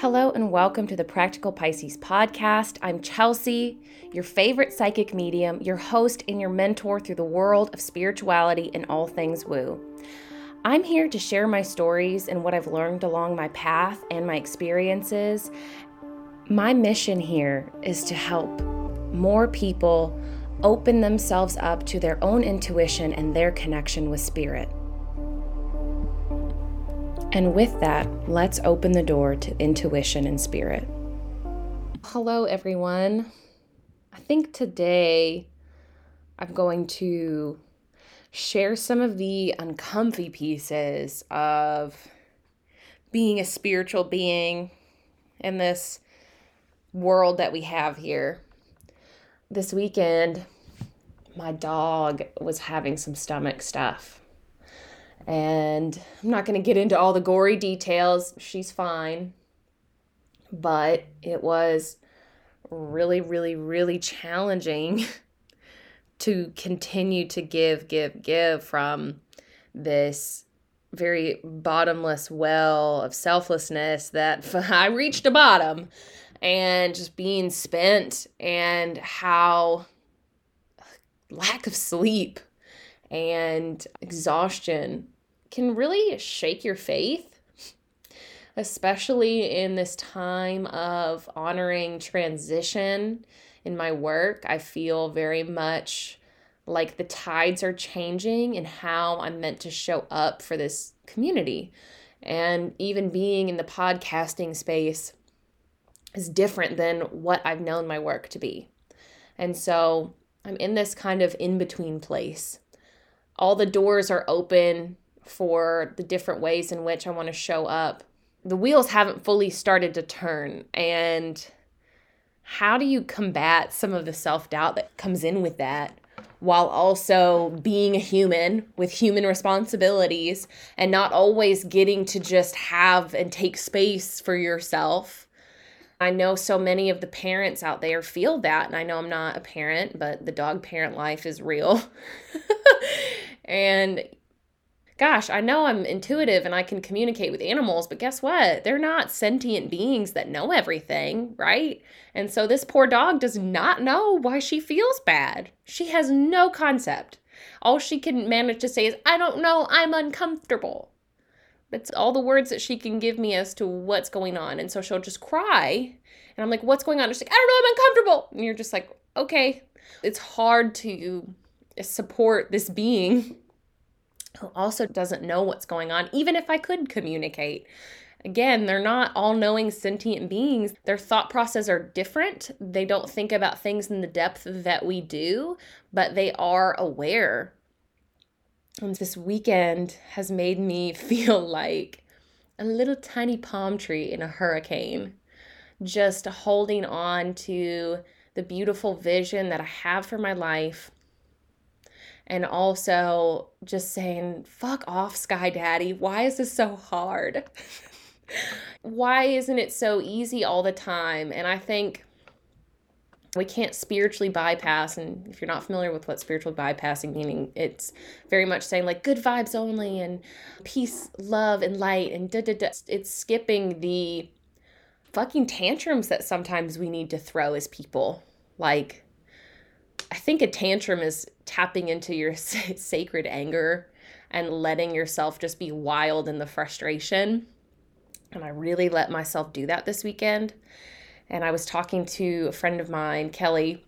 Hello and welcome to the Practical Pisces podcast. I'm Chelsea, your favorite psychic medium, your host, and your mentor through the world of spirituality and all things woo. I'm here to share my stories and what I've learned along my path and my experiences. My mission here is to help more people open themselves up to their own intuition and their connection with spirit. And with that, let's open the door to intuition and spirit. Hello, everyone. I think today I'm going to share some of the uncomfy pieces of being a spiritual being in this world that we have here. This weekend, my dog was having some stomach stuff and I'm not going to get into all the gory details. She's fine. But it was really, really, really challenging to continue to give, give, give from this very bottomless well of selflessness that I reached a bottom and just being spent and how lack of sleep and exhaustion can really shake your faith, especially in this time of honoring transition in my work. I feel very much like the tides are changing and how I'm meant to show up for this community. And even being in the podcasting space is different than what I've known my work to be. And so I'm in this kind of in between place. All the doors are open for the different ways in which I want to show up. The wheels haven't fully started to turn. And how do you combat some of the self doubt that comes in with that? While also being a human with human responsibilities and not always getting to just have and take space for yourself. I know so many of the parents out there feel that, and I know I'm not a parent, but the dog parent life is real. and gosh, I know I'm intuitive and I can communicate with animals, but guess what? They're not sentient beings that know everything, right? And so this poor dog does not know why she feels bad. She has no concept. All she can manage to say is, I don't know, I'm uncomfortable. That's all the words that she can give me as to what's going on. And so she'll just cry. And I'm like, what's going on? she's like, I don't know, I'm uncomfortable. And you're just like, okay. It's hard to support this being who also doesn't know what's going on, even if I could communicate. Again, they're not all knowing sentient beings. Their thought process are different. They don't think about things in the depth that we do, but they are aware. And this weekend has made me feel like a little tiny palm tree in a hurricane, just holding on to the beautiful vision that I have for my life and also just saying, fuck off, Sky Daddy. Why is this so hard? Why isn't it so easy all the time? And I think we can't spiritually bypass and if you're not familiar with what spiritual bypassing meaning it's very much saying like good vibes only and peace love and light and da da da it's skipping the fucking tantrums that sometimes we need to throw as people like I think a tantrum is tapping into your sacred anger and letting yourself just be wild in the frustration. And I really let myself do that this weekend. And I was talking to a friend of mine, Kelly,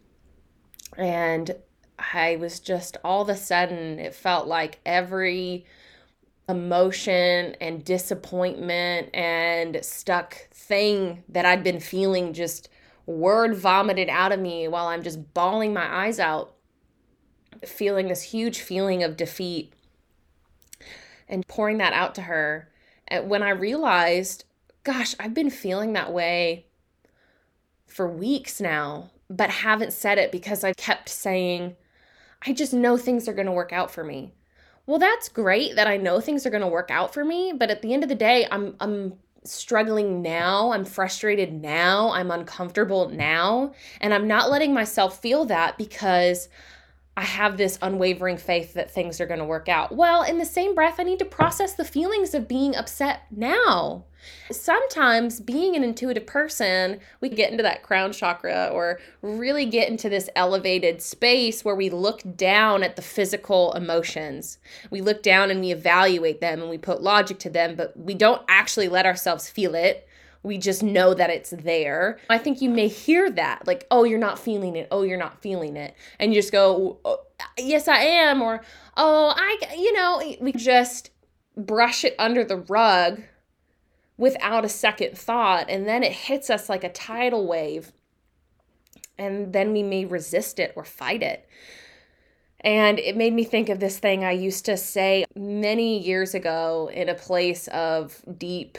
and I was just all of a sudden, it felt like every emotion and disappointment and stuck thing that I'd been feeling just word vomited out of me while I'm just bawling my eyes out, feeling this huge feeling of defeat and pouring that out to her. And when I realized, gosh, I've been feeling that way for weeks now, but haven't said it because I kept saying, I just know things are going to work out for me. Well, that's great that I know things are going to work out for me, but at the end of the day, I'm I'm struggling now. I'm frustrated now. I'm uncomfortable now. And I'm not letting myself feel that because I have this unwavering faith that things are going to work out. Well, in the same breath, I need to process the feelings of being upset now. Sometimes, being an intuitive person, we get into that crown chakra or really get into this elevated space where we look down at the physical emotions. We look down and we evaluate them and we put logic to them, but we don't actually let ourselves feel it we just know that it's there. I think you may hear that, like, oh, you're not feeling it. Oh, you're not feeling it. And you just go, oh, yes, I am. Or, oh, I, you know, we just brush it under the rug without a second thought. And then it hits us like a tidal wave. And then we may resist it or fight it. And it made me think of this thing I used to say many years ago in a place of deep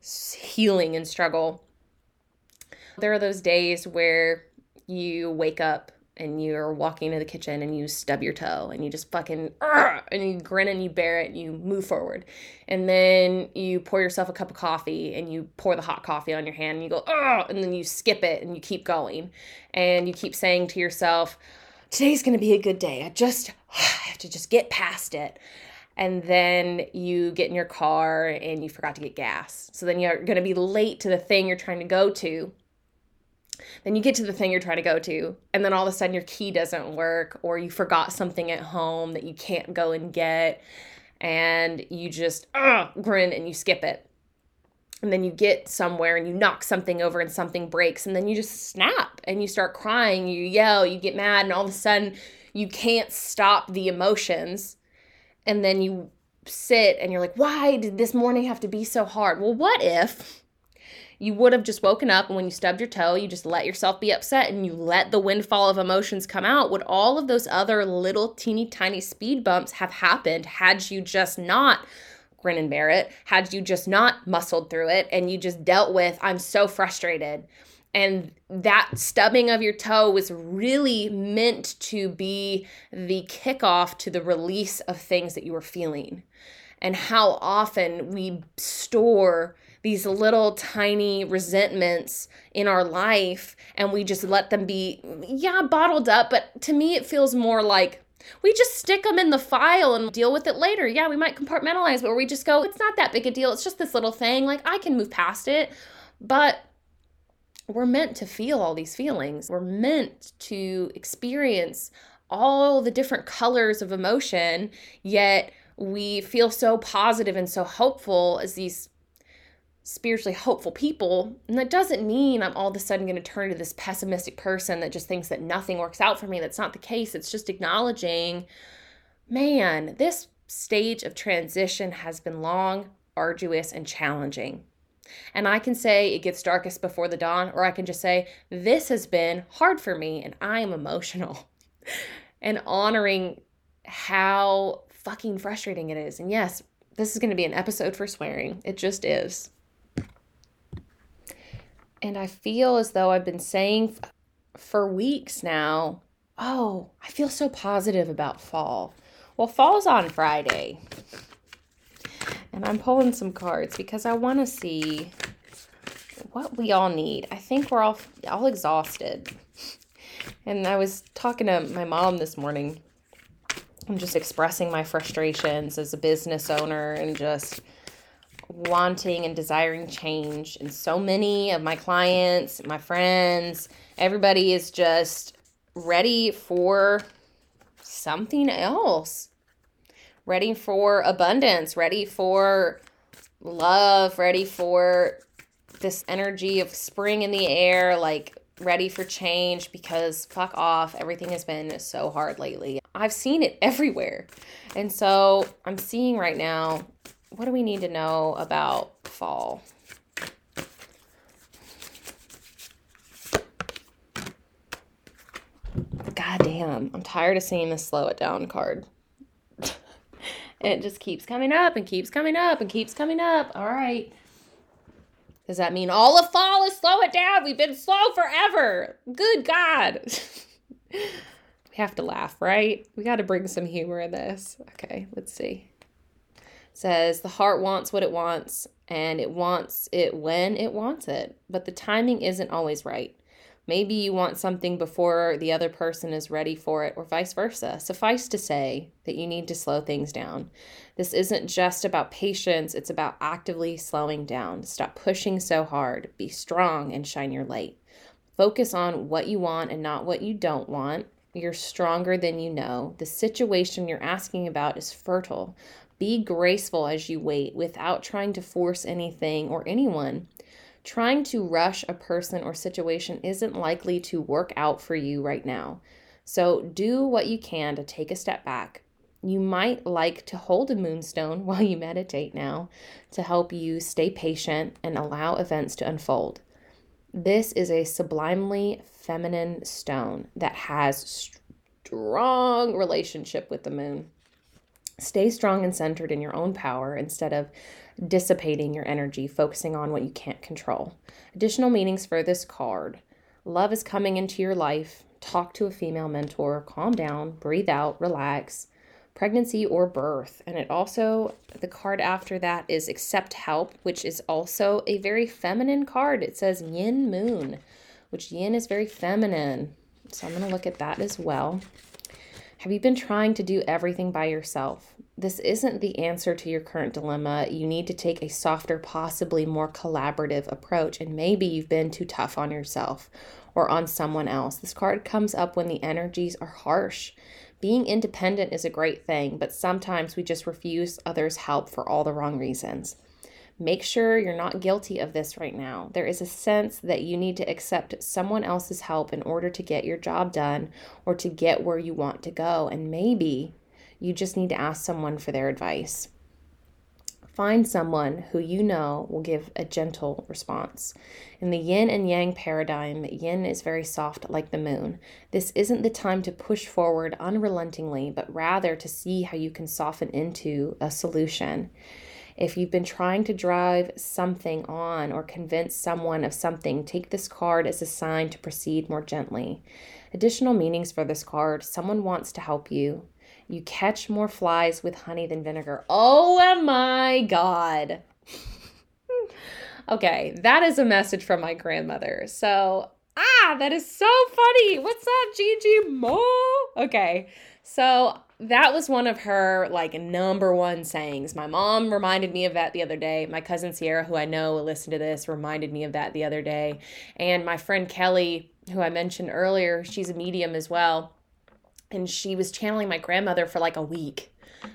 healing and struggle. There are those days where you wake up and you're walking to the kitchen and you stub your toe and you just fucking and you grin and you bear it and you move forward. And then you pour yourself a cup of coffee and you pour the hot coffee on your hand and you go and then you skip it and you keep going. And you keep saying to yourself today's going to be a good day. I just I have to just get past it and then you get in your car and you forgot to get gas. So then you're going to be late to the thing you're trying to go to. Then you get to the thing you're trying to go to, and then all of a sudden your key doesn't work, or you forgot something at home that you can't go and get, and you just uh, grin and you skip it. And then you get somewhere and you knock something over and something breaks, and then you just snap and you start crying, you yell, you get mad, and all of a sudden you can't stop the emotions and then you sit and you're like, why did this morning have to be so hard? Well, what if you would have just woken up and when you stubbed your toe, you just let yourself be upset and you let the windfall of emotions come out? Would all of those other little teeny tiny speed bumps have happened had you just not? grin and bear it, had you just not muscled through it and you just dealt with, I'm so frustrated and that stubbing of your toe was really meant to be the kickoff to the release of things that you were feeling. And how often we store these little tiny resentments in our life and we just let them be, yeah, bottled up. But to me, it feels more like we just stick them in the file and deal with it later. Yeah, we might compartmentalize, but we just go, it's not that big a deal. It's just this little thing. Like, I can move past it. But we're meant to feel all these feelings. We're meant to experience all the different colors of emotion, yet we feel so positive and so hopeful as these spiritually hopeful people. And that doesn't mean I'm all of a sudden going to turn to this pessimistic person that just thinks that nothing works out for me. That's not the case. It's just acknowledging, man, this stage of transition has been long, arduous, and challenging. And I can say it gets darkest before the dawn, or I can just say, this has been hard for me and I am emotional. and honoring how fucking frustrating it is. And yes, this is going to be an episode for swearing. It just is. And I feel as though I've been saying f- for weeks now, oh, I feel so positive about fall. Well, fall's on Friday. And I'm pulling some cards because I want to see what we all need. I think we're all all exhausted. And I was talking to my mom this morning. I'm just expressing my frustrations as a business owner and just wanting and desiring change. And so many of my clients, my friends, everybody is just ready for something else ready for abundance, ready for love, ready for this energy of spring in the air, like ready for change because fuck off, everything has been so hard lately. I've seen it everywhere. And so I'm seeing right now what do we need to know about fall? God damn, I'm tired of seeing this slow it down card. It just keeps coming up and keeps coming up and keeps coming up. All right. Does that mean all of fall is slow it down? We've been slow forever. Good God. we have to laugh, right? We got to bring some humor in this. Okay, let's see. It says the heart wants what it wants and it wants it when it wants it, but the timing isn't always right. Maybe you want something before the other person is ready for it, or vice versa. Suffice to say that you need to slow things down. This isn't just about patience, it's about actively slowing down. Stop pushing so hard. Be strong and shine your light. Focus on what you want and not what you don't want. You're stronger than you know. The situation you're asking about is fertile. Be graceful as you wait without trying to force anything or anyone. Trying to rush a person or situation isn't likely to work out for you right now. So do what you can to take a step back. You might like to hold a moonstone while you meditate now to help you stay patient and allow events to unfold. This is a sublimely feminine stone that has strong relationship with the moon. Stay strong and centered in your own power instead of dissipating your energy, focusing on what you can't control. Additional meanings for this card love is coming into your life. Talk to a female mentor, calm down, breathe out, relax. Pregnancy or birth. And it also, the card after that is accept help, which is also a very feminine card. It says yin moon, which yin is very feminine. So I'm going to look at that as well. Have you been trying to do everything by yourself? This isn't the answer to your current dilemma. You need to take a softer, possibly more collaborative approach, and maybe you've been too tough on yourself or on someone else. This card comes up when the energies are harsh. Being independent is a great thing, but sometimes we just refuse others' help for all the wrong reasons. Make sure you're not guilty of this right now. There is a sense that you need to accept someone else's help in order to get your job done or to get where you want to go. And maybe you just need to ask someone for their advice. Find someone who you know will give a gentle response. In the yin and yang paradigm, yin is very soft like the moon. This isn't the time to push forward unrelentingly, but rather to see how you can soften into a solution. If you've been trying to drive something on or convince someone of something, take this card as a sign to proceed more gently. Additional meanings for this card someone wants to help you. You catch more flies with honey than vinegar. Oh my God. okay, that is a message from my grandmother. So, ah, that is so funny. What's up, Gigi Mo? Okay, so that was one of her like number one sayings. My mom reminded me of that the other day. My cousin Sierra, who I know will listen to this, reminded me of that the other day. And my friend Kelly, who I mentioned earlier, she's a medium as well. And she was channeling my grandmother for like a week.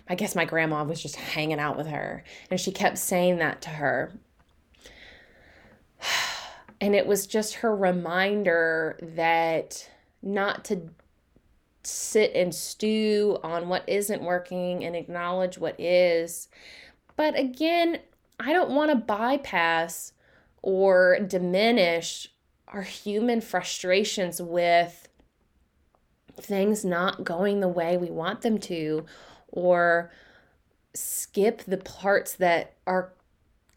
I guess my grandma was just hanging out with her. And she kept saying that to her. And it was just her reminder that not to sit and stew on what isn't working and acknowledge what is. But again, I don't want to bypass or diminish our human frustrations with things not going the way we want them to or skip the parts that are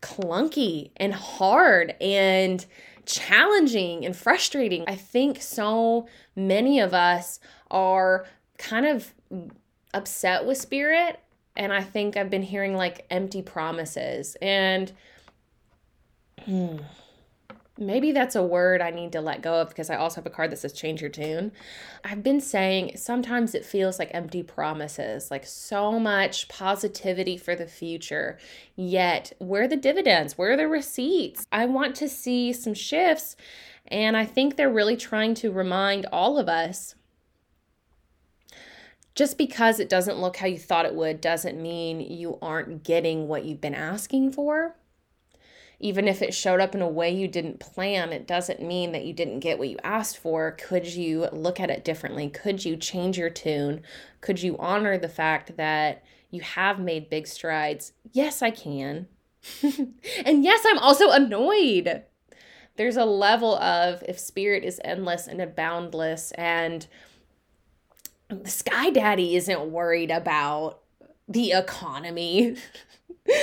clunky and hard and challenging and frustrating. I think so many of us are kind of upset with spirit and I think I've been hearing like empty promises and hmm, maybe that's a word I need to let go of because I also have a card that says change your tune. I've been saying sometimes it feels like empty promises, like so much positivity for the future. Yet, where are the dividends? Where are the receipts? I want to see some shifts, and I think they're really trying to remind all of us just because it doesn't look how you thought it would doesn't mean you aren't getting what you've been asking for. Even if it showed up in a way you didn't plan, it doesn't mean that you didn't get what you asked for. Could you look at it differently? Could you change your tune? Could you honor the fact that you have made big strides? Yes, I can. and yes, I'm also annoyed. There's a level of if spirit is endless and boundless and the Sky Daddy isn't worried about the economy.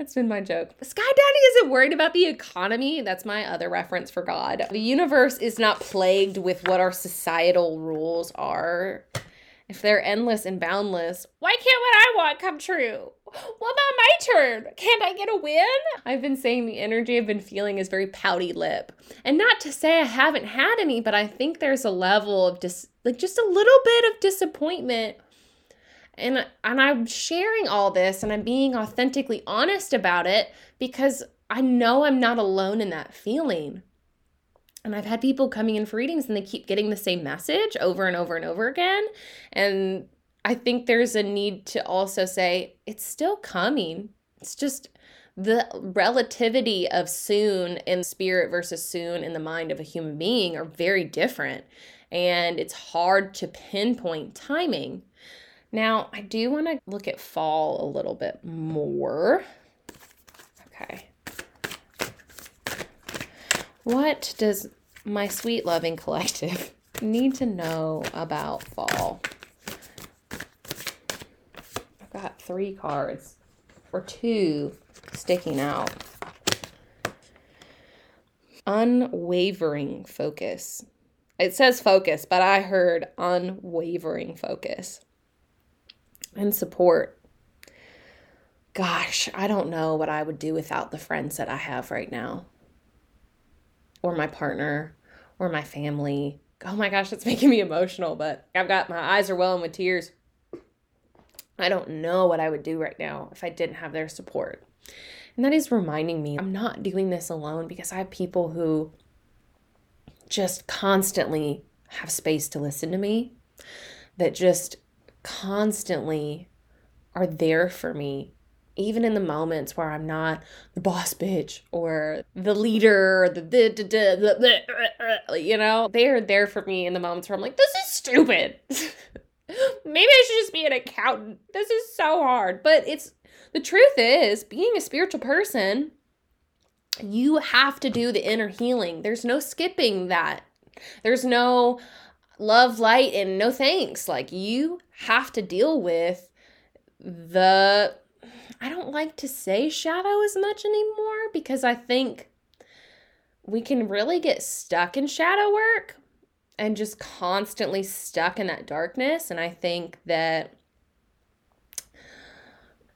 That's been my joke. Sky Daddy isn't worried about the economy. That's my other reference for God. The universe is not plagued with what our societal rules are. if they're endless and boundless, why can't what I want come true? What about my turn? Can't I get a win? I've been saying the energy I've been feeling is very pouty lip. And not to say I haven't had any, but I think there's a level of dis like just a little bit of disappointment. And and I'm sharing all this and I'm being authentically honest about it because I know I'm not alone in that feeling. And I've had people coming in for readings and they keep getting the same message over and over and over again. And I think there's a need to also say it's still coming. It's just the relativity of soon in spirit versus soon in the mind of a human being are very different. And it's hard to pinpoint timing. Now, I do want to look at fall a little bit more. Okay. What does my sweet loving collective need to know about fall? I've got three cards, or two sticking out. Unwavering focus. It says focus, but I heard unwavering focus and support. Gosh, I don't know what I would do without the friends that I have right now or my partner or my family. Oh my gosh, that's making me emotional, but I've got my eyes are welling with tears. I don't know what I would do right now if I didn't have their support. And that is reminding me I'm not doing this alone because I have people who just constantly have space to listen to me, that just constantly are there for me even in the moments where I'm not the boss bitch or the leader, or the, the, the, the, the uh, you know, they are there for me in the moments where I'm like, this is stupid. Maybe I should just be an accountant. This is so hard. But it's the truth is, being a spiritual person, you have to do the inner healing. There's no skipping that. There's no love, light, and no thanks. Like, you have to deal with the I don't like to say shadow as much anymore because I think we can really get stuck in shadow work and just constantly stuck in that darkness. And I think that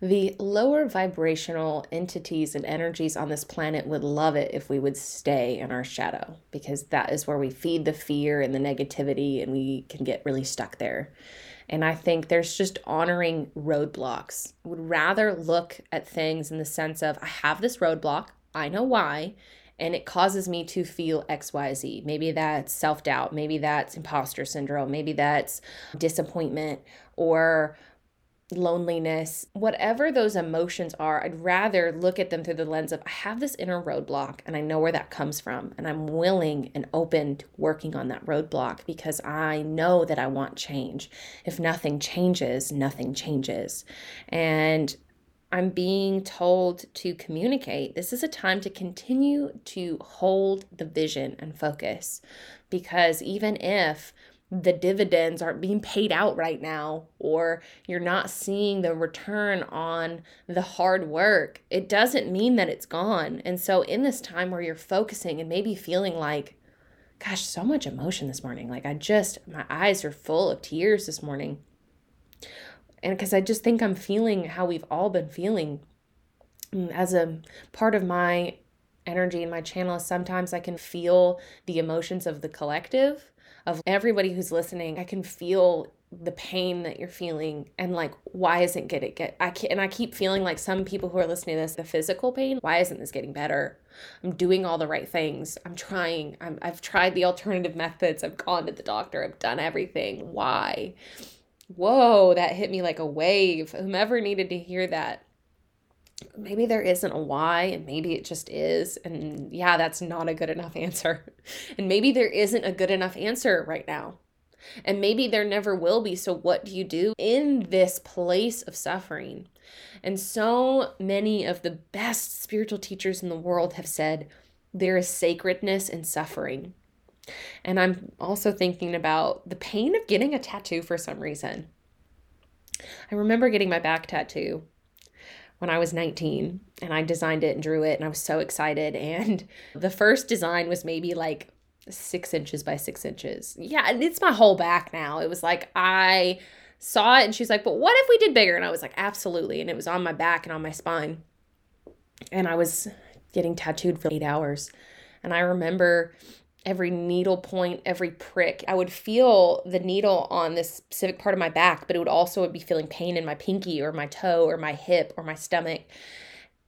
the lower vibrational entities and energies on this planet would love it if we would stay in our shadow because that is where we feed the fear and the negativity and we can get really stuck there. And I think there's just honoring roadblocks. I would rather look at things in the sense of I have this roadblock, I know why, and it causes me to feel XYZ. Maybe that's self doubt, maybe that's imposter syndrome, maybe that's disappointment. Or loneliness, whatever those emotions are, I'd rather look at them through the lens of I have this inner roadblock and I know where that comes from. And I'm willing and open to working on that roadblock because I know that I want change. If nothing changes, nothing changes. And I'm being told to communicate. This is a time to continue to hold the vision and focus because even if the dividends aren't being paid out right now or you're not seeing the return on the hard work, it doesn't mean that it's gone. And so, in this time where you're focusing and maybe feeling like, gosh, so much emotion this morning, like I just, my eyes are full of tears this morning. And because I just think I'm feeling how we've all been feeling mm, as a part of my energy in my channel sometimes I can feel the emotions of the collective of everybody who's listening. I can feel the pain that you're feeling and like why isn't get it get I can and I keep feeling like some people who are listening to this the physical pain why isn't this getting better? I'm doing all the right things. I'm trying. I'm, I've tried the alternative methods. I've gone to the doctor. I've done everything. Why? Whoa that hit me like a wave. Whomever needed to hear that maybe there isn't a why and maybe it just is and yeah that's not a good enough answer. And maybe there isn't a good enough answer right now. And maybe there never will be so what do you do in this place of suffering? And so many of the best spiritual teachers in the world have said there is sacredness in suffering. And i'm also thinking about the pain of getting a tattoo for some reason. I remember getting my back tattoo when I was 19 and I designed it and drew it and I was so excited. And the first design was maybe like six inches by six inches. Yeah, and it's my whole back now. It was like I saw it and she's like, But what if we did bigger? And I was like, Absolutely. And it was on my back and on my spine. And I was getting tattooed for eight hours. And I remember every needle point, every prick. I would feel the needle on this specific part of my back, but it would also be feeling pain in my pinky or my toe or my hip or my stomach.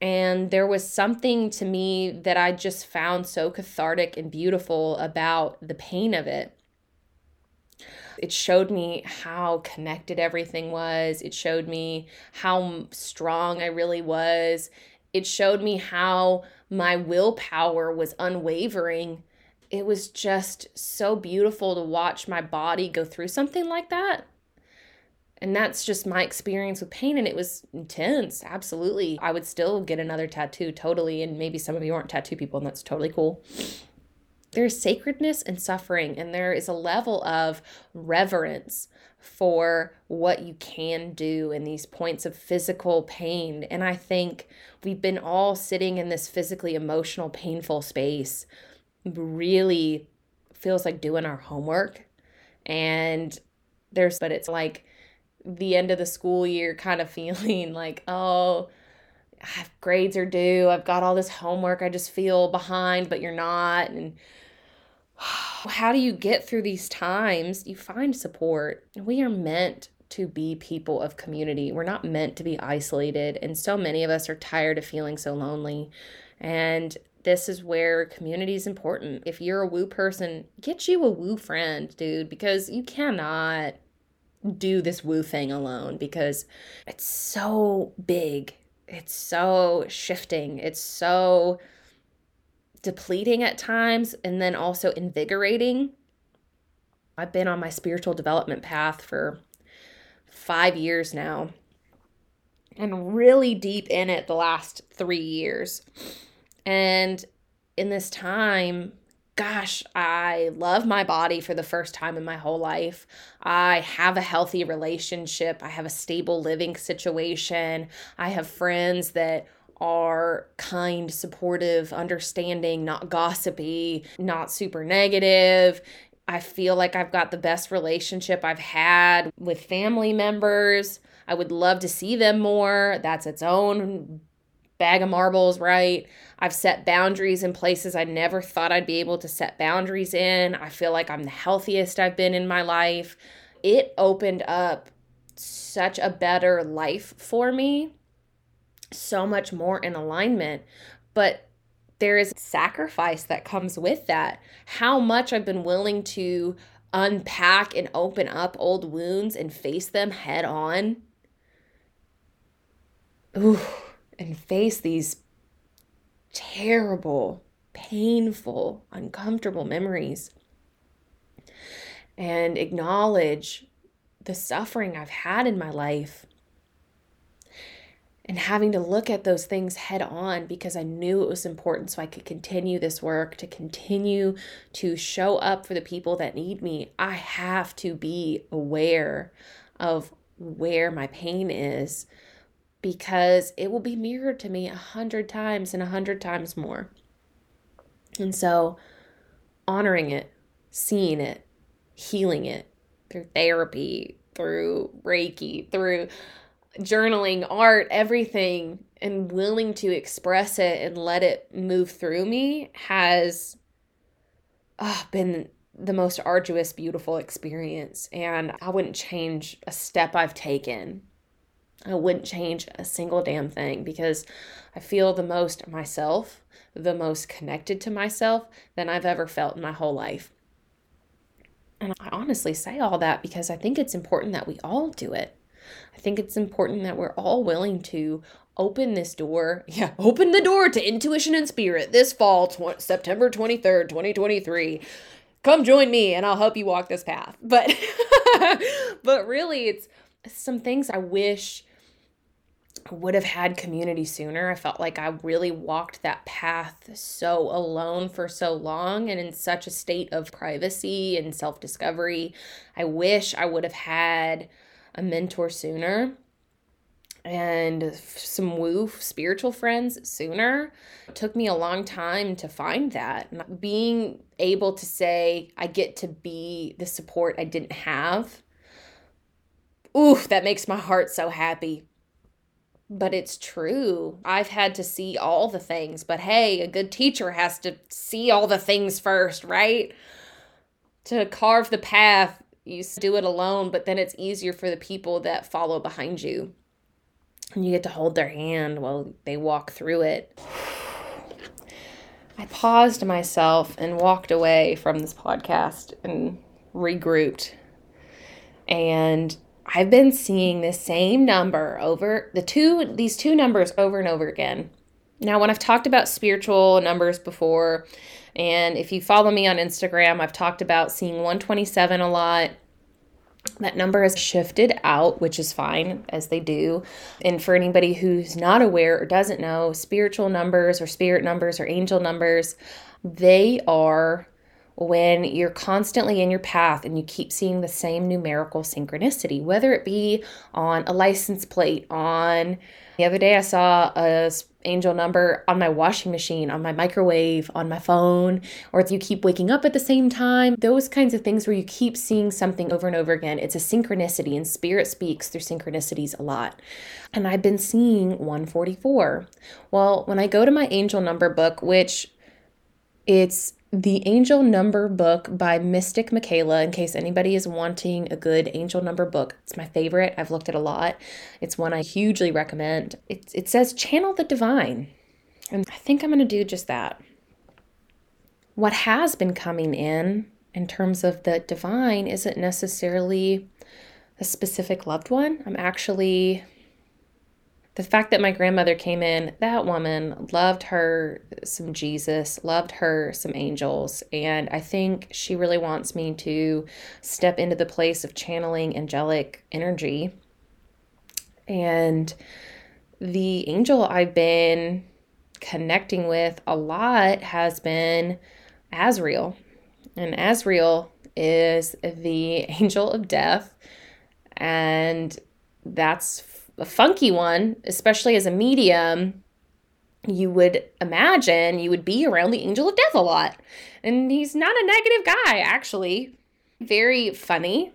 And there was something to me that I just found so cathartic and beautiful about the pain of it. It showed me how connected everything was. It showed me how strong I really was. It showed me how my willpower was unwavering. It was just so beautiful to watch my body go through something like that. And that's just my experience with pain. And it was intense. Absolutely. I would still get another tattoo, totally. And maybe some of you aren't tattoo people, and that's totally cool. There's sacredness and suffering, and there is a level of reverence for what you can do in these points of physical pain. And I think we've been all sitting in this physically emotional, painful space, really feels like doing our homework. And there's, but it's like, the end of the school year kind of feeling like, oh, ah, grades are due. I've got all this homework. I just feel behind, but you're not. And how do you get through these times? You find support. We are meant to be people of community. We're not meant to be isolated. And so many of us are tired of feeling so lonely. And this is where community is important. If you're a woo person, get you a woo friend, dude, because you cannot do this woo thing alone because it's so big. It's so shifting. It's so depleting at times and then also invigorating. I've been on my spiritual development path for five years now and really deep in it the last three years. And in this time, gosh, I love my body for the first time in my whole life. I have a healthy relationship. I have a stable living situation. I have friends that are kind, supportive, understanding, not gossipy, not super negative. I feel like I've got the best relationship I've had with family members. I would love to see them more. That's its own bag of marbles, right? I've set boundaries in places I never thought I'd be able to set boundaries in. I feel like I'm the healthiest I've been in my life. It opened up such a better life for me, so much more in alignment. But there is sacrifice that comes with that. How much I've been willing to unpack and open up old wounds and face them head on. Ooh and face these terrible, painful, uncomfortable memories and acknowledge the suffering I've had in my life and having to look at those things head on because I knew it was important so I could continue this work, to continue to show up for the people that need me. I have to be aware of where my pain is because it will be mirrored to me a hundred times and a hundred times more. And so, honoring it, seeing it, healing it through therapy, through Reiki, through journaling, art, everything, and willing to express it and let it move through me has oh, been the most arduous, beautiful experience. And I wouldn't change a step I've taken I wouldn't change a single damn thing because I feel the most myself, the most connected to myself than I've ever felt in my whole life. And I honestly say all that because I think it's important that we all do it. I think it's important that we're all willing to open this door. Yeah, open the door to intuition and spirit this fall, tw- September 23rd, 2023. Come join me and I'll help you walk this path. But but really it's some things I wish would have had community sooner. I felt like I really walked that path so alone for so long and in such a state of privacy and self discovery. I wish I would have had a mentor sooner and some woo spiritual friends sooner. It took me a long time to find that. Being able to say, I get to be the support I didn't have oof, that makes my heart so happy. But it's true. I've had to see all the things, but hey, a good teacher has to see all the things first, right? To carve the path, you do it alone, but then it's easier for the people that follow behind you. And you get to hold their hand while they walk through it. I paused myself and walked away from this podcast and regrouped. And I've been seeing the same number over the two these two numbers over and over again. Now, when I've talked about spiritual numbers before, and if you follow me on Instagram, I've talked about seeing 127 a lot. That number has shifted out, which is fine, as they do. And for anybody who's not aware or doesn't know, spiritual numbers or spirit numbers or angel numbers, they are when you're constantly in your path and you keep seeing the same numerical synchronicity, whether it be on a license plate, on the other day I saw a angel number on my washing machine, on my microwave, on my phone, or if you keep waking up at the same time, those kinds of things where you keep seeing something over and over again. It's a synchronicity, and spirit speaks through synchronicities a lot. And I've been seeing 144. Well, when I go to my angel number book, which it's the Angel Number book by Mystic Michaela, in case anybody is wanting a good angel number book. It's my favorite. I've looked at a lot. It's one I hugely recommend. It, it says channel the divine. And I think I'm going to do just that. What has been coming in, in terms of the divine, isn't necessarily a specific loved one. I'm actually the fact that my grandmother came in, that woman loved her some Jesus, loved her some angels. And I think she really wants me to step into the place of channeling angelic energy. And the angel I've been connecting with a lot has been Azrael. And Azrael is the angel of death. And that's a funky one, especially as a medium, you would imagine you would be around the angel of death a lot. And he's not a negative guy, actually. Very funny.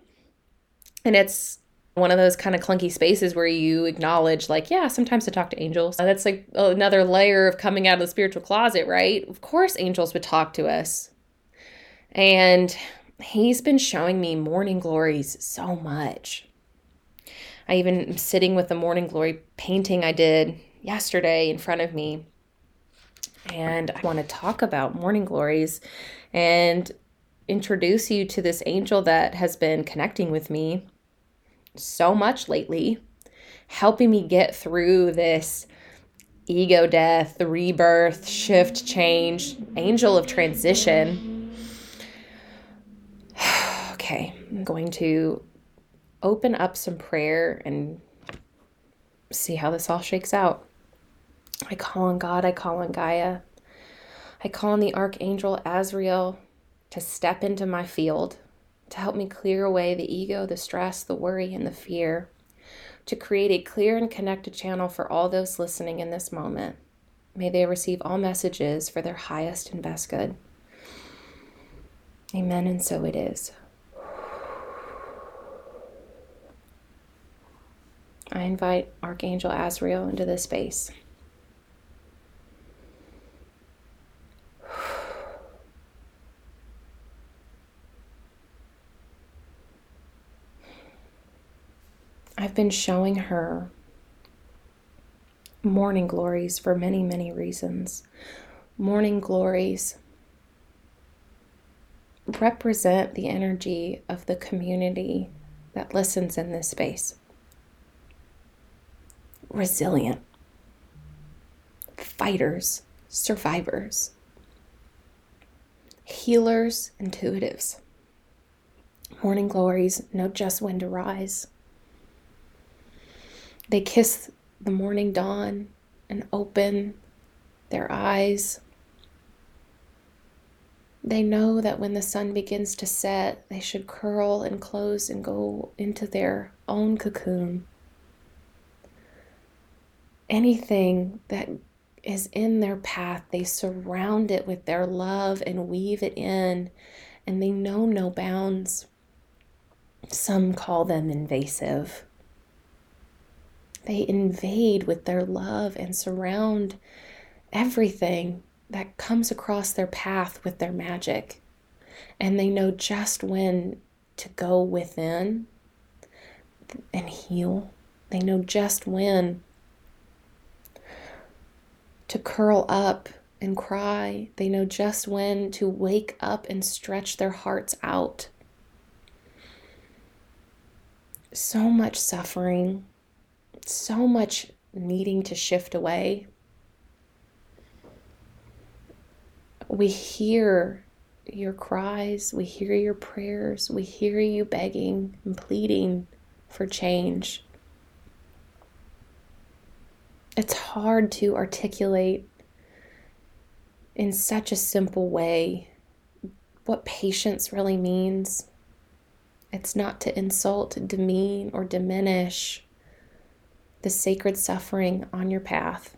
And it's one of those kind of clunky spaces where you acknowledge, like, yeah, sometimes I talk to angels. Uh, that's like another layer of coming out of the spiritual closet, right? Of course, angels would talk to us. And he's been showing me morning glories so much. I even am sitting with the morning glory painting I did yesterday in front of me. And I want to talk about morning glories and introduce you to this angel that has been connecting with me so much lately, helping me get through this ego death, rebirth, shift, change, angel of transition. okay, I'm going to open up some prayer and see how this all shakes out. I call on God, I call on Gaia. I call on the Archangel Azrael to step into my field, to help me clear away the ego, the stress, the worry, and the fear, to create a clear and connected channel for all those listening in this moment. May they receive all messages for their highest and best good. Amen, and so it is. I invite Archangel Azrael into this space. I've been showing her morning glories for many, many reasons. Morning glories represent the energy of the community that listens in this space resilient, fighters, survivors, healers, intuitives. Morning glories know just when to rise. They kiss the morning dawn and open their eyes. They know that when the sun begins to set, they should curl and close and go into their own cocoon anything that is in their path, they surround it with their love and weave it in, and they know no bounds. Some call them invasive, They invade with their love and surround everything that comes across their path with their magic. And they know just when to go within and heal. They know just when to curl up and cry. They know just when to wake up and stretch their hearts out. So much suffering, so much needing to shift away. We hear your cries, we hear your prayers, we hear you begging and pleading for change. It's hard to articulate in such a simple way what patience really means. It's not to insult, demean, or diminish the sacred suffering on your path.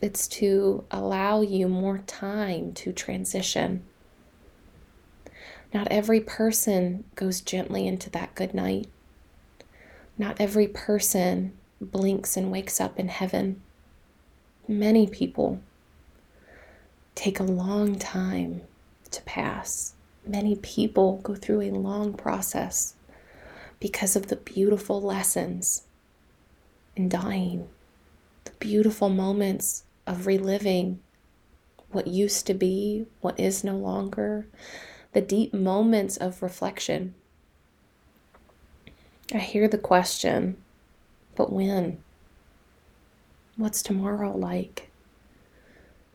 It's to allow you more time to transition. Not every person goes gently into that good night. Not every person blinks and wakes up in heaven. Many people take a long time to pass. Many people go through a long process because of the beautiful lessons in dying, the beautiful moments of reliving what used to be, what is no longer, the deep moments of reflection. I hear the question, but when? What's tomorrow like?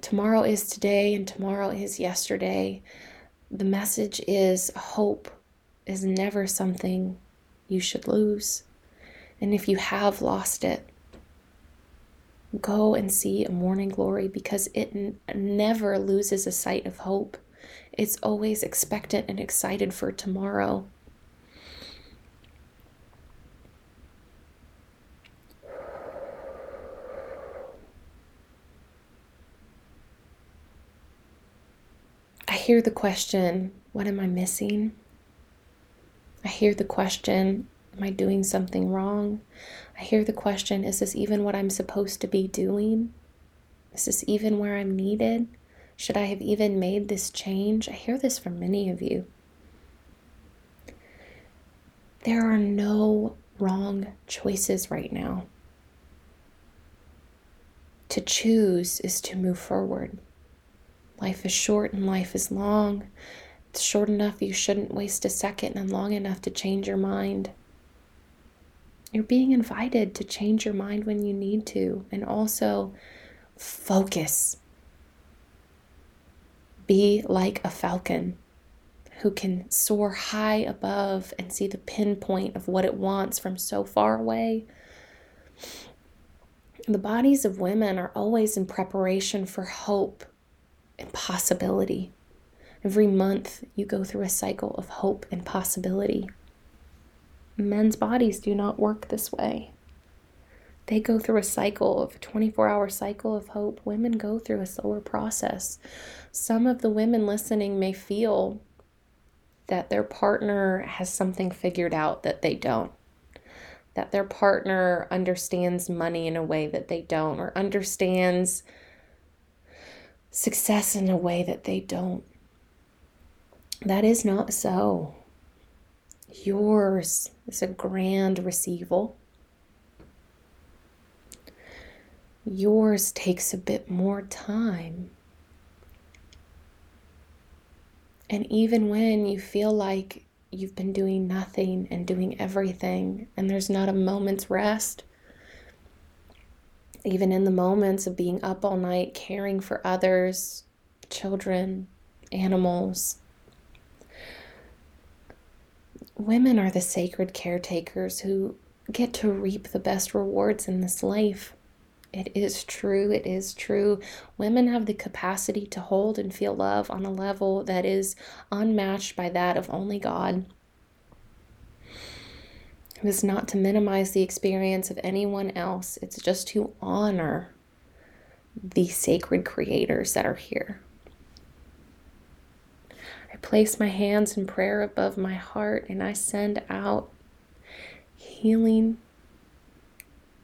Tomorrow is today and tomorrow is yesterday. The message is hope is never something you should lose. And if you have lost it, go and see a morning glory because it n- never loses a sight of hope. It's always expectant and excited for tomorrow. Hear the question, What am I missing? I hear the question, Am I doing something wrong? I hear the question, Is this even what I'm supposed to be doing? Is this even where I'm needed? Should I have even made this change? I hear this from many of you. There are no wrong choices right now. To choose is to move forward. Life is short and life is long. It's short enough you shouldn't waste a second and long enough to change your mind. You're being invited to change your mind when you need to and also focus. Be like a falcon who can soar high above and see the pinpoint of what it wants from so far away. The bodies of women are always in preparation for hope and possibility. Every month, you go through a cycle of hope and possibility. Men's bodies do not work this way. They go through a cycle of a 24 hour cycle of hope. Women go through a slower process. Some of the women listening may feel that their partner has something figured out that they don't that their partner understands money in a way that they don't, or understands success in a way that they don't. That is not so. Yours is a grand receival. Yours takes a bit more time. And even when you feel like you've been doing nothing and doing everything, and there's not a moment's rest, even in the moments of being up all night, caring for others, children, animals. Women are the sacred caretakers who get to reap the best rewards in this life. It is true. It is true. Women have the capacity to hold and feel love on a level that is unmatched by that of only God. It is not to minimize the experience of anyone else, it's just to honor the sacred creators that are here. I place my hands in prayer above my heart and I send out healing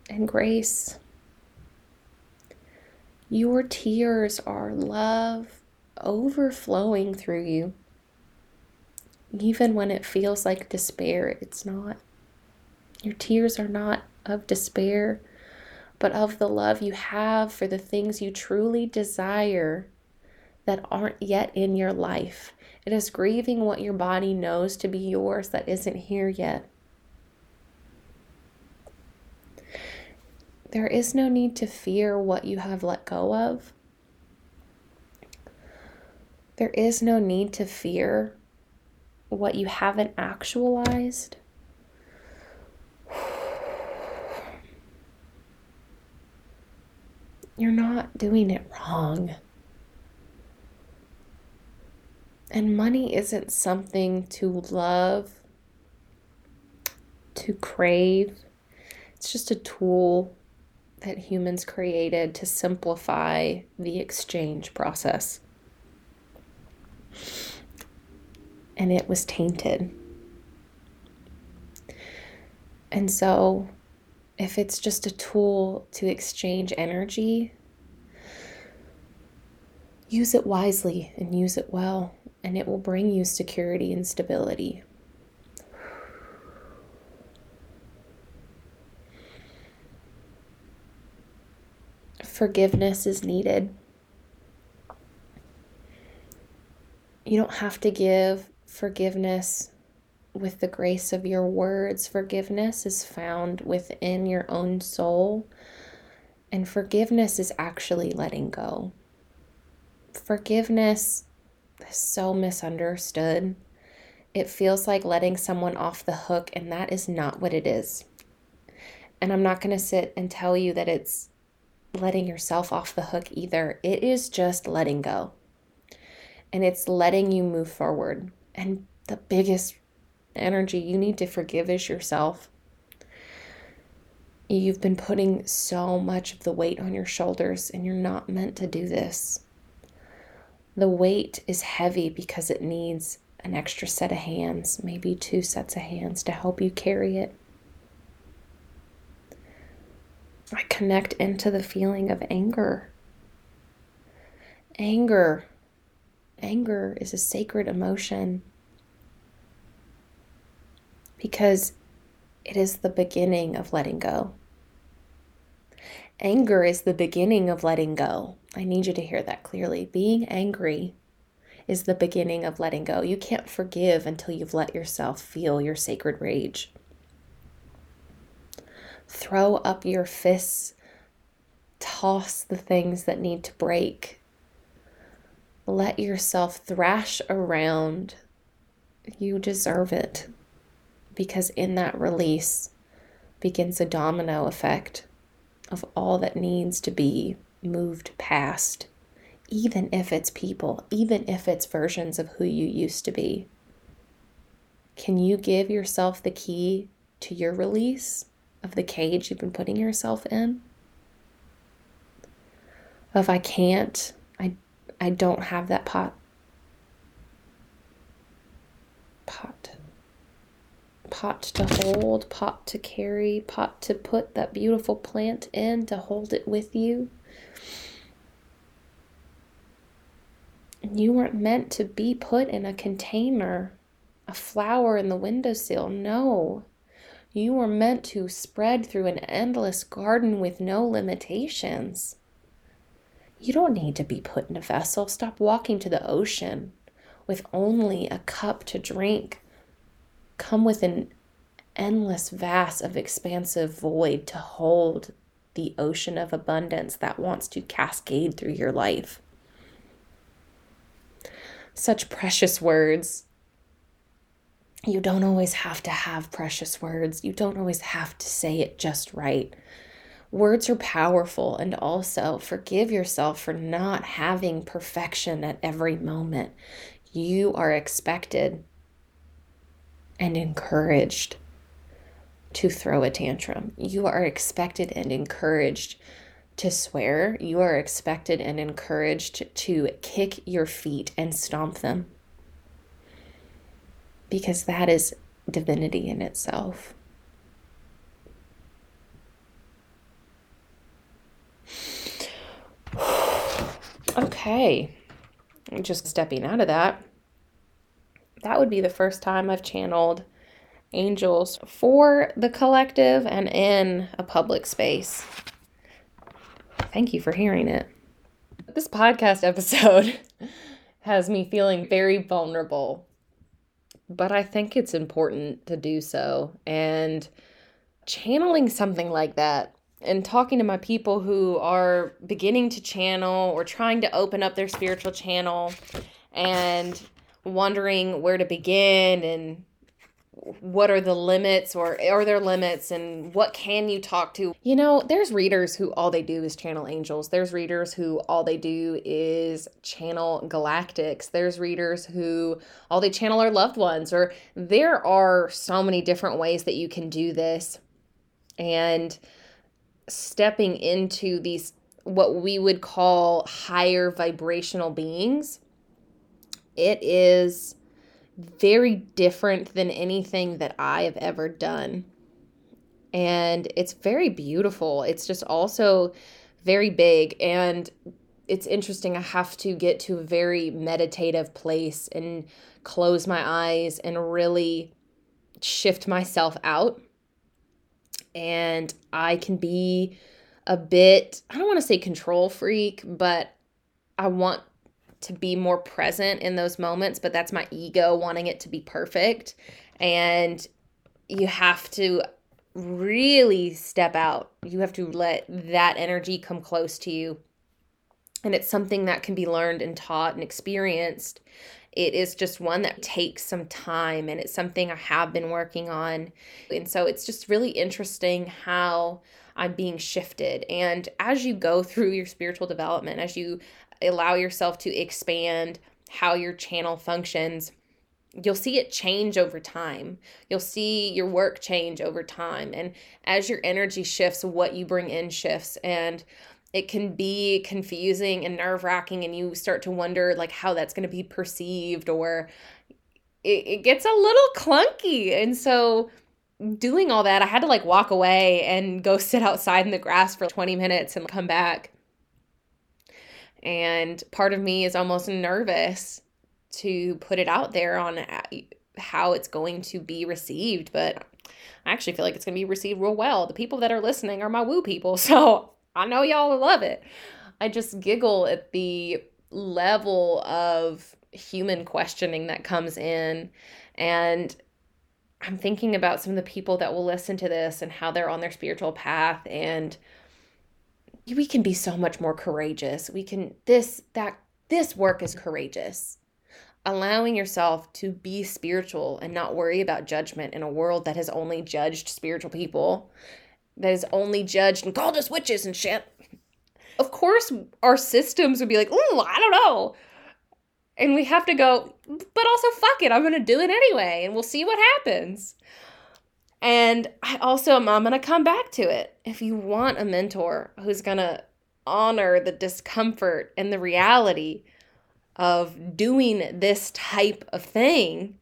and grace. Your tears are love overflowing through you. Even when it feels like despair, it's not. Your tears are not of despair, but of the love you have for the things you truly desire that aren't yet in your life. It is grieving what your body knows to be yours that isn't here yet. There is no need to fear what you have let go of. There is no need to fear what you haven't actualized. You're not doing it wrong. And money isn't something to love, to crave. It's just a tool that humans created to simplify the exchange process. And it was tainted. And so, if it's just a tool to exchange energy, use it wisely and use it well, and it will bring you security and stability. forgiveness is needed. You don't have to give forgiveness with the grace of your words. Forgiveness is found within your own soul, and forgiveness is actually letting go. Forgiveness is so misunderstood. It feels like letting someone off the hook, and that is not what it is. And I'm not going to sit and tell you that it's letting yourself off the hook either. It is just letting go. And it's letting you move forward. And the biggest energy you need to forgive is yourself. You've been putting so much of the weight on your shoulders, and you're not meant to do this. The weight is heavy because it needs an extra set of hands, maybe two sets of hands to help you carry it. I connect into the feeling of anger. Anger. Anger is a sacred emotion because it is the beginning of letting go. Anger is the beginning of letting go. I need you to hear that clearly. Being angry is the beginning of letting go. You can't forgive until you've let yourself feel your sacred rage. Throw up your fists. Toss the things that need to break. Let yourself thrash around. You deserve it. Because in that release begins a domino effect of all that needs to be moved past, even if it's people, even if it's versions of who you used to be. Can you give yourself the key to your release? of the cage you've been putting yourself in. If I can't, I I don't have that pot. Pot. Pot to hold, pot to carry, pot to put that beautiful plant in to hold it with you. You weren't meant to be put in a container, a flower in the windowsill. No. You were meant to spread through an endless garden with no limitations. You don't need to be put in a vessel. Stop walking to the ocean with only a cup to drink. Come with an endless vast of expansive void to hold the ocean of abundance that wants to cascade through your life. Such precious words you don't always have to have precious words. You don't always have to say it just right. Words are powerful, and also forgive yourself for not having perfection at every moment. You are expected and encouraged to throw a tantrum. You are expected and encouraged to swear. You are expected and encouraged to kick your feet and stomp them. Because that is divinity in itself. Okay, just stepping out of that that would be the first time I've channeled angels for the collective and in a public space. Thank you for hearing it. This podcast episode has me feeling very vulnerable, but I think it's important to do so. And channeling something like that and talking to my people who are beginning to channel or trying to open up their spiritual channel and wondering where to begin and what are the limits or are there limits and what can you talk to? You know there's readers who all they do is channel angels. There's readers who all they do is channel galactics. There's readers who all they channel are loved ones or there are so many different ways that you can do this. And stepping into these what we would call higher vibrational beings it is very different than anything that I have ever done. And it's very beautiful. It's just also very big. And it's interesting. I have to get to a very meditative place and close my eyes and really shift myself out. And I can be a bit, I don't want to say control freak, but I want to be more present in those moments, but that's my ego wanting it to be perfect. And you have to really step out. You have to let that energy come close to you. And it's something that can be learned and taught and experienced. It is just one that takes some time and it's something I have been working on. And so it's just really interesting how I'm being shifted. And as you go through your spiritual development, as you allow yourself to expand how your channel functions, you'll see it change over time. You'll see your work change over time. And as your energy shifts, what you bring in shifts. And it can be confusing and nerve wracking, and you start to wonder like how that's going to be perceived, or it, it gets a little clunky. And so, doing all that, I had to like walk away and go sit outside in the grass for 20 minutes and come back and part of me is almost nervous to put it out there on uh, how it's going to be received but i actually feel like it's going to be received real well. The people that are listening are my woo people so i know y'all love it. I just giggle at the level of human questioning that comes in and i'm thinking about some of the people that will listen to this and how they're on their spiritual path and we can be so much more courageous. We can this that this work is courageous. Allowing yourself to be spiritual and not worry about judgment in a world that has only judged spiritual people, that has only judged and called us witches and shit. Of course, our systems would be like, oh, I don't know. And we have to go, but also, fuck it, I'm gonna do it anyway, and we'll see what happens. And I also am I'm going to come back to it. If you want a mentor who's going to honor the discomfort and the reality of doing this type of thing,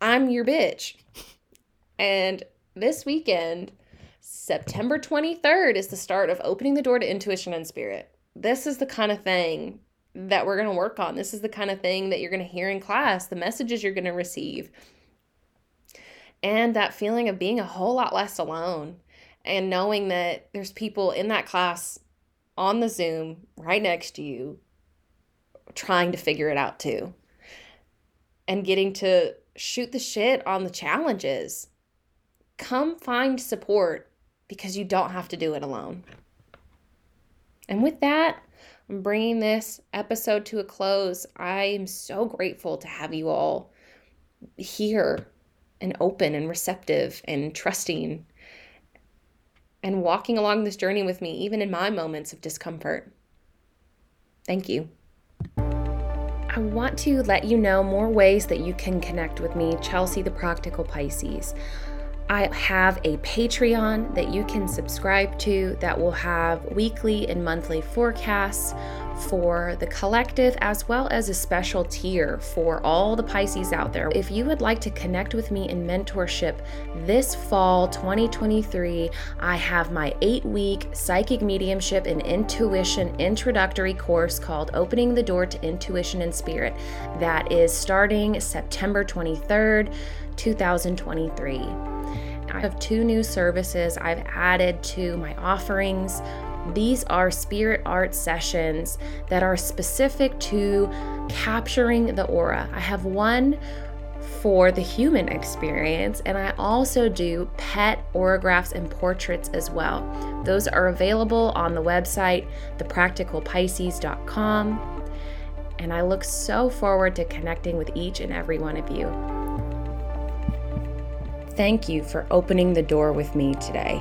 I'm your bitch. And this weekend, September 23rd, is the start of opening the door to intuition and spirit. This is the kind of thing that we're going to work on. This is the kind of thing that you're going to hear in class, the messages you're going to receive and that feeling of being a whole lot less alone and knowing that there's people in that class on the Zoom right next to you trying to figure it out too. And getting to shoot the shit on the challenges. Come find support because you don't have to do it alone. And with that, I'm bringing this episode to a close. I am so grateful to have you all here and open and receptive and trusting and walking along this journey with me, even in my moments of discomfort. Thank you. I want to let you know more ways that you can connect with me, Chelsea the Practical Pisces. I have a Patreon that you can subscribe to that will have weekly and monthly forecasts for the collective as well as a special tier for all the Pisces out there. If you would like to connect with me in mentorship this fall 2023, I have my eight week psychic mediumship and intuition introductory course called Opening the Door to Intuition and Spirit that is starting September 23rd, 2023. I have two new services I've added to my offerings. These are spirit art sessions that are specific to capturing the aura. I have one for the human experience, and I also do pet auragraphs and portraits as well. Those are available on the website, thepracticalpisces.com, and I look so forward to connecting with each and every one of you. Thank you for opening the door with me today.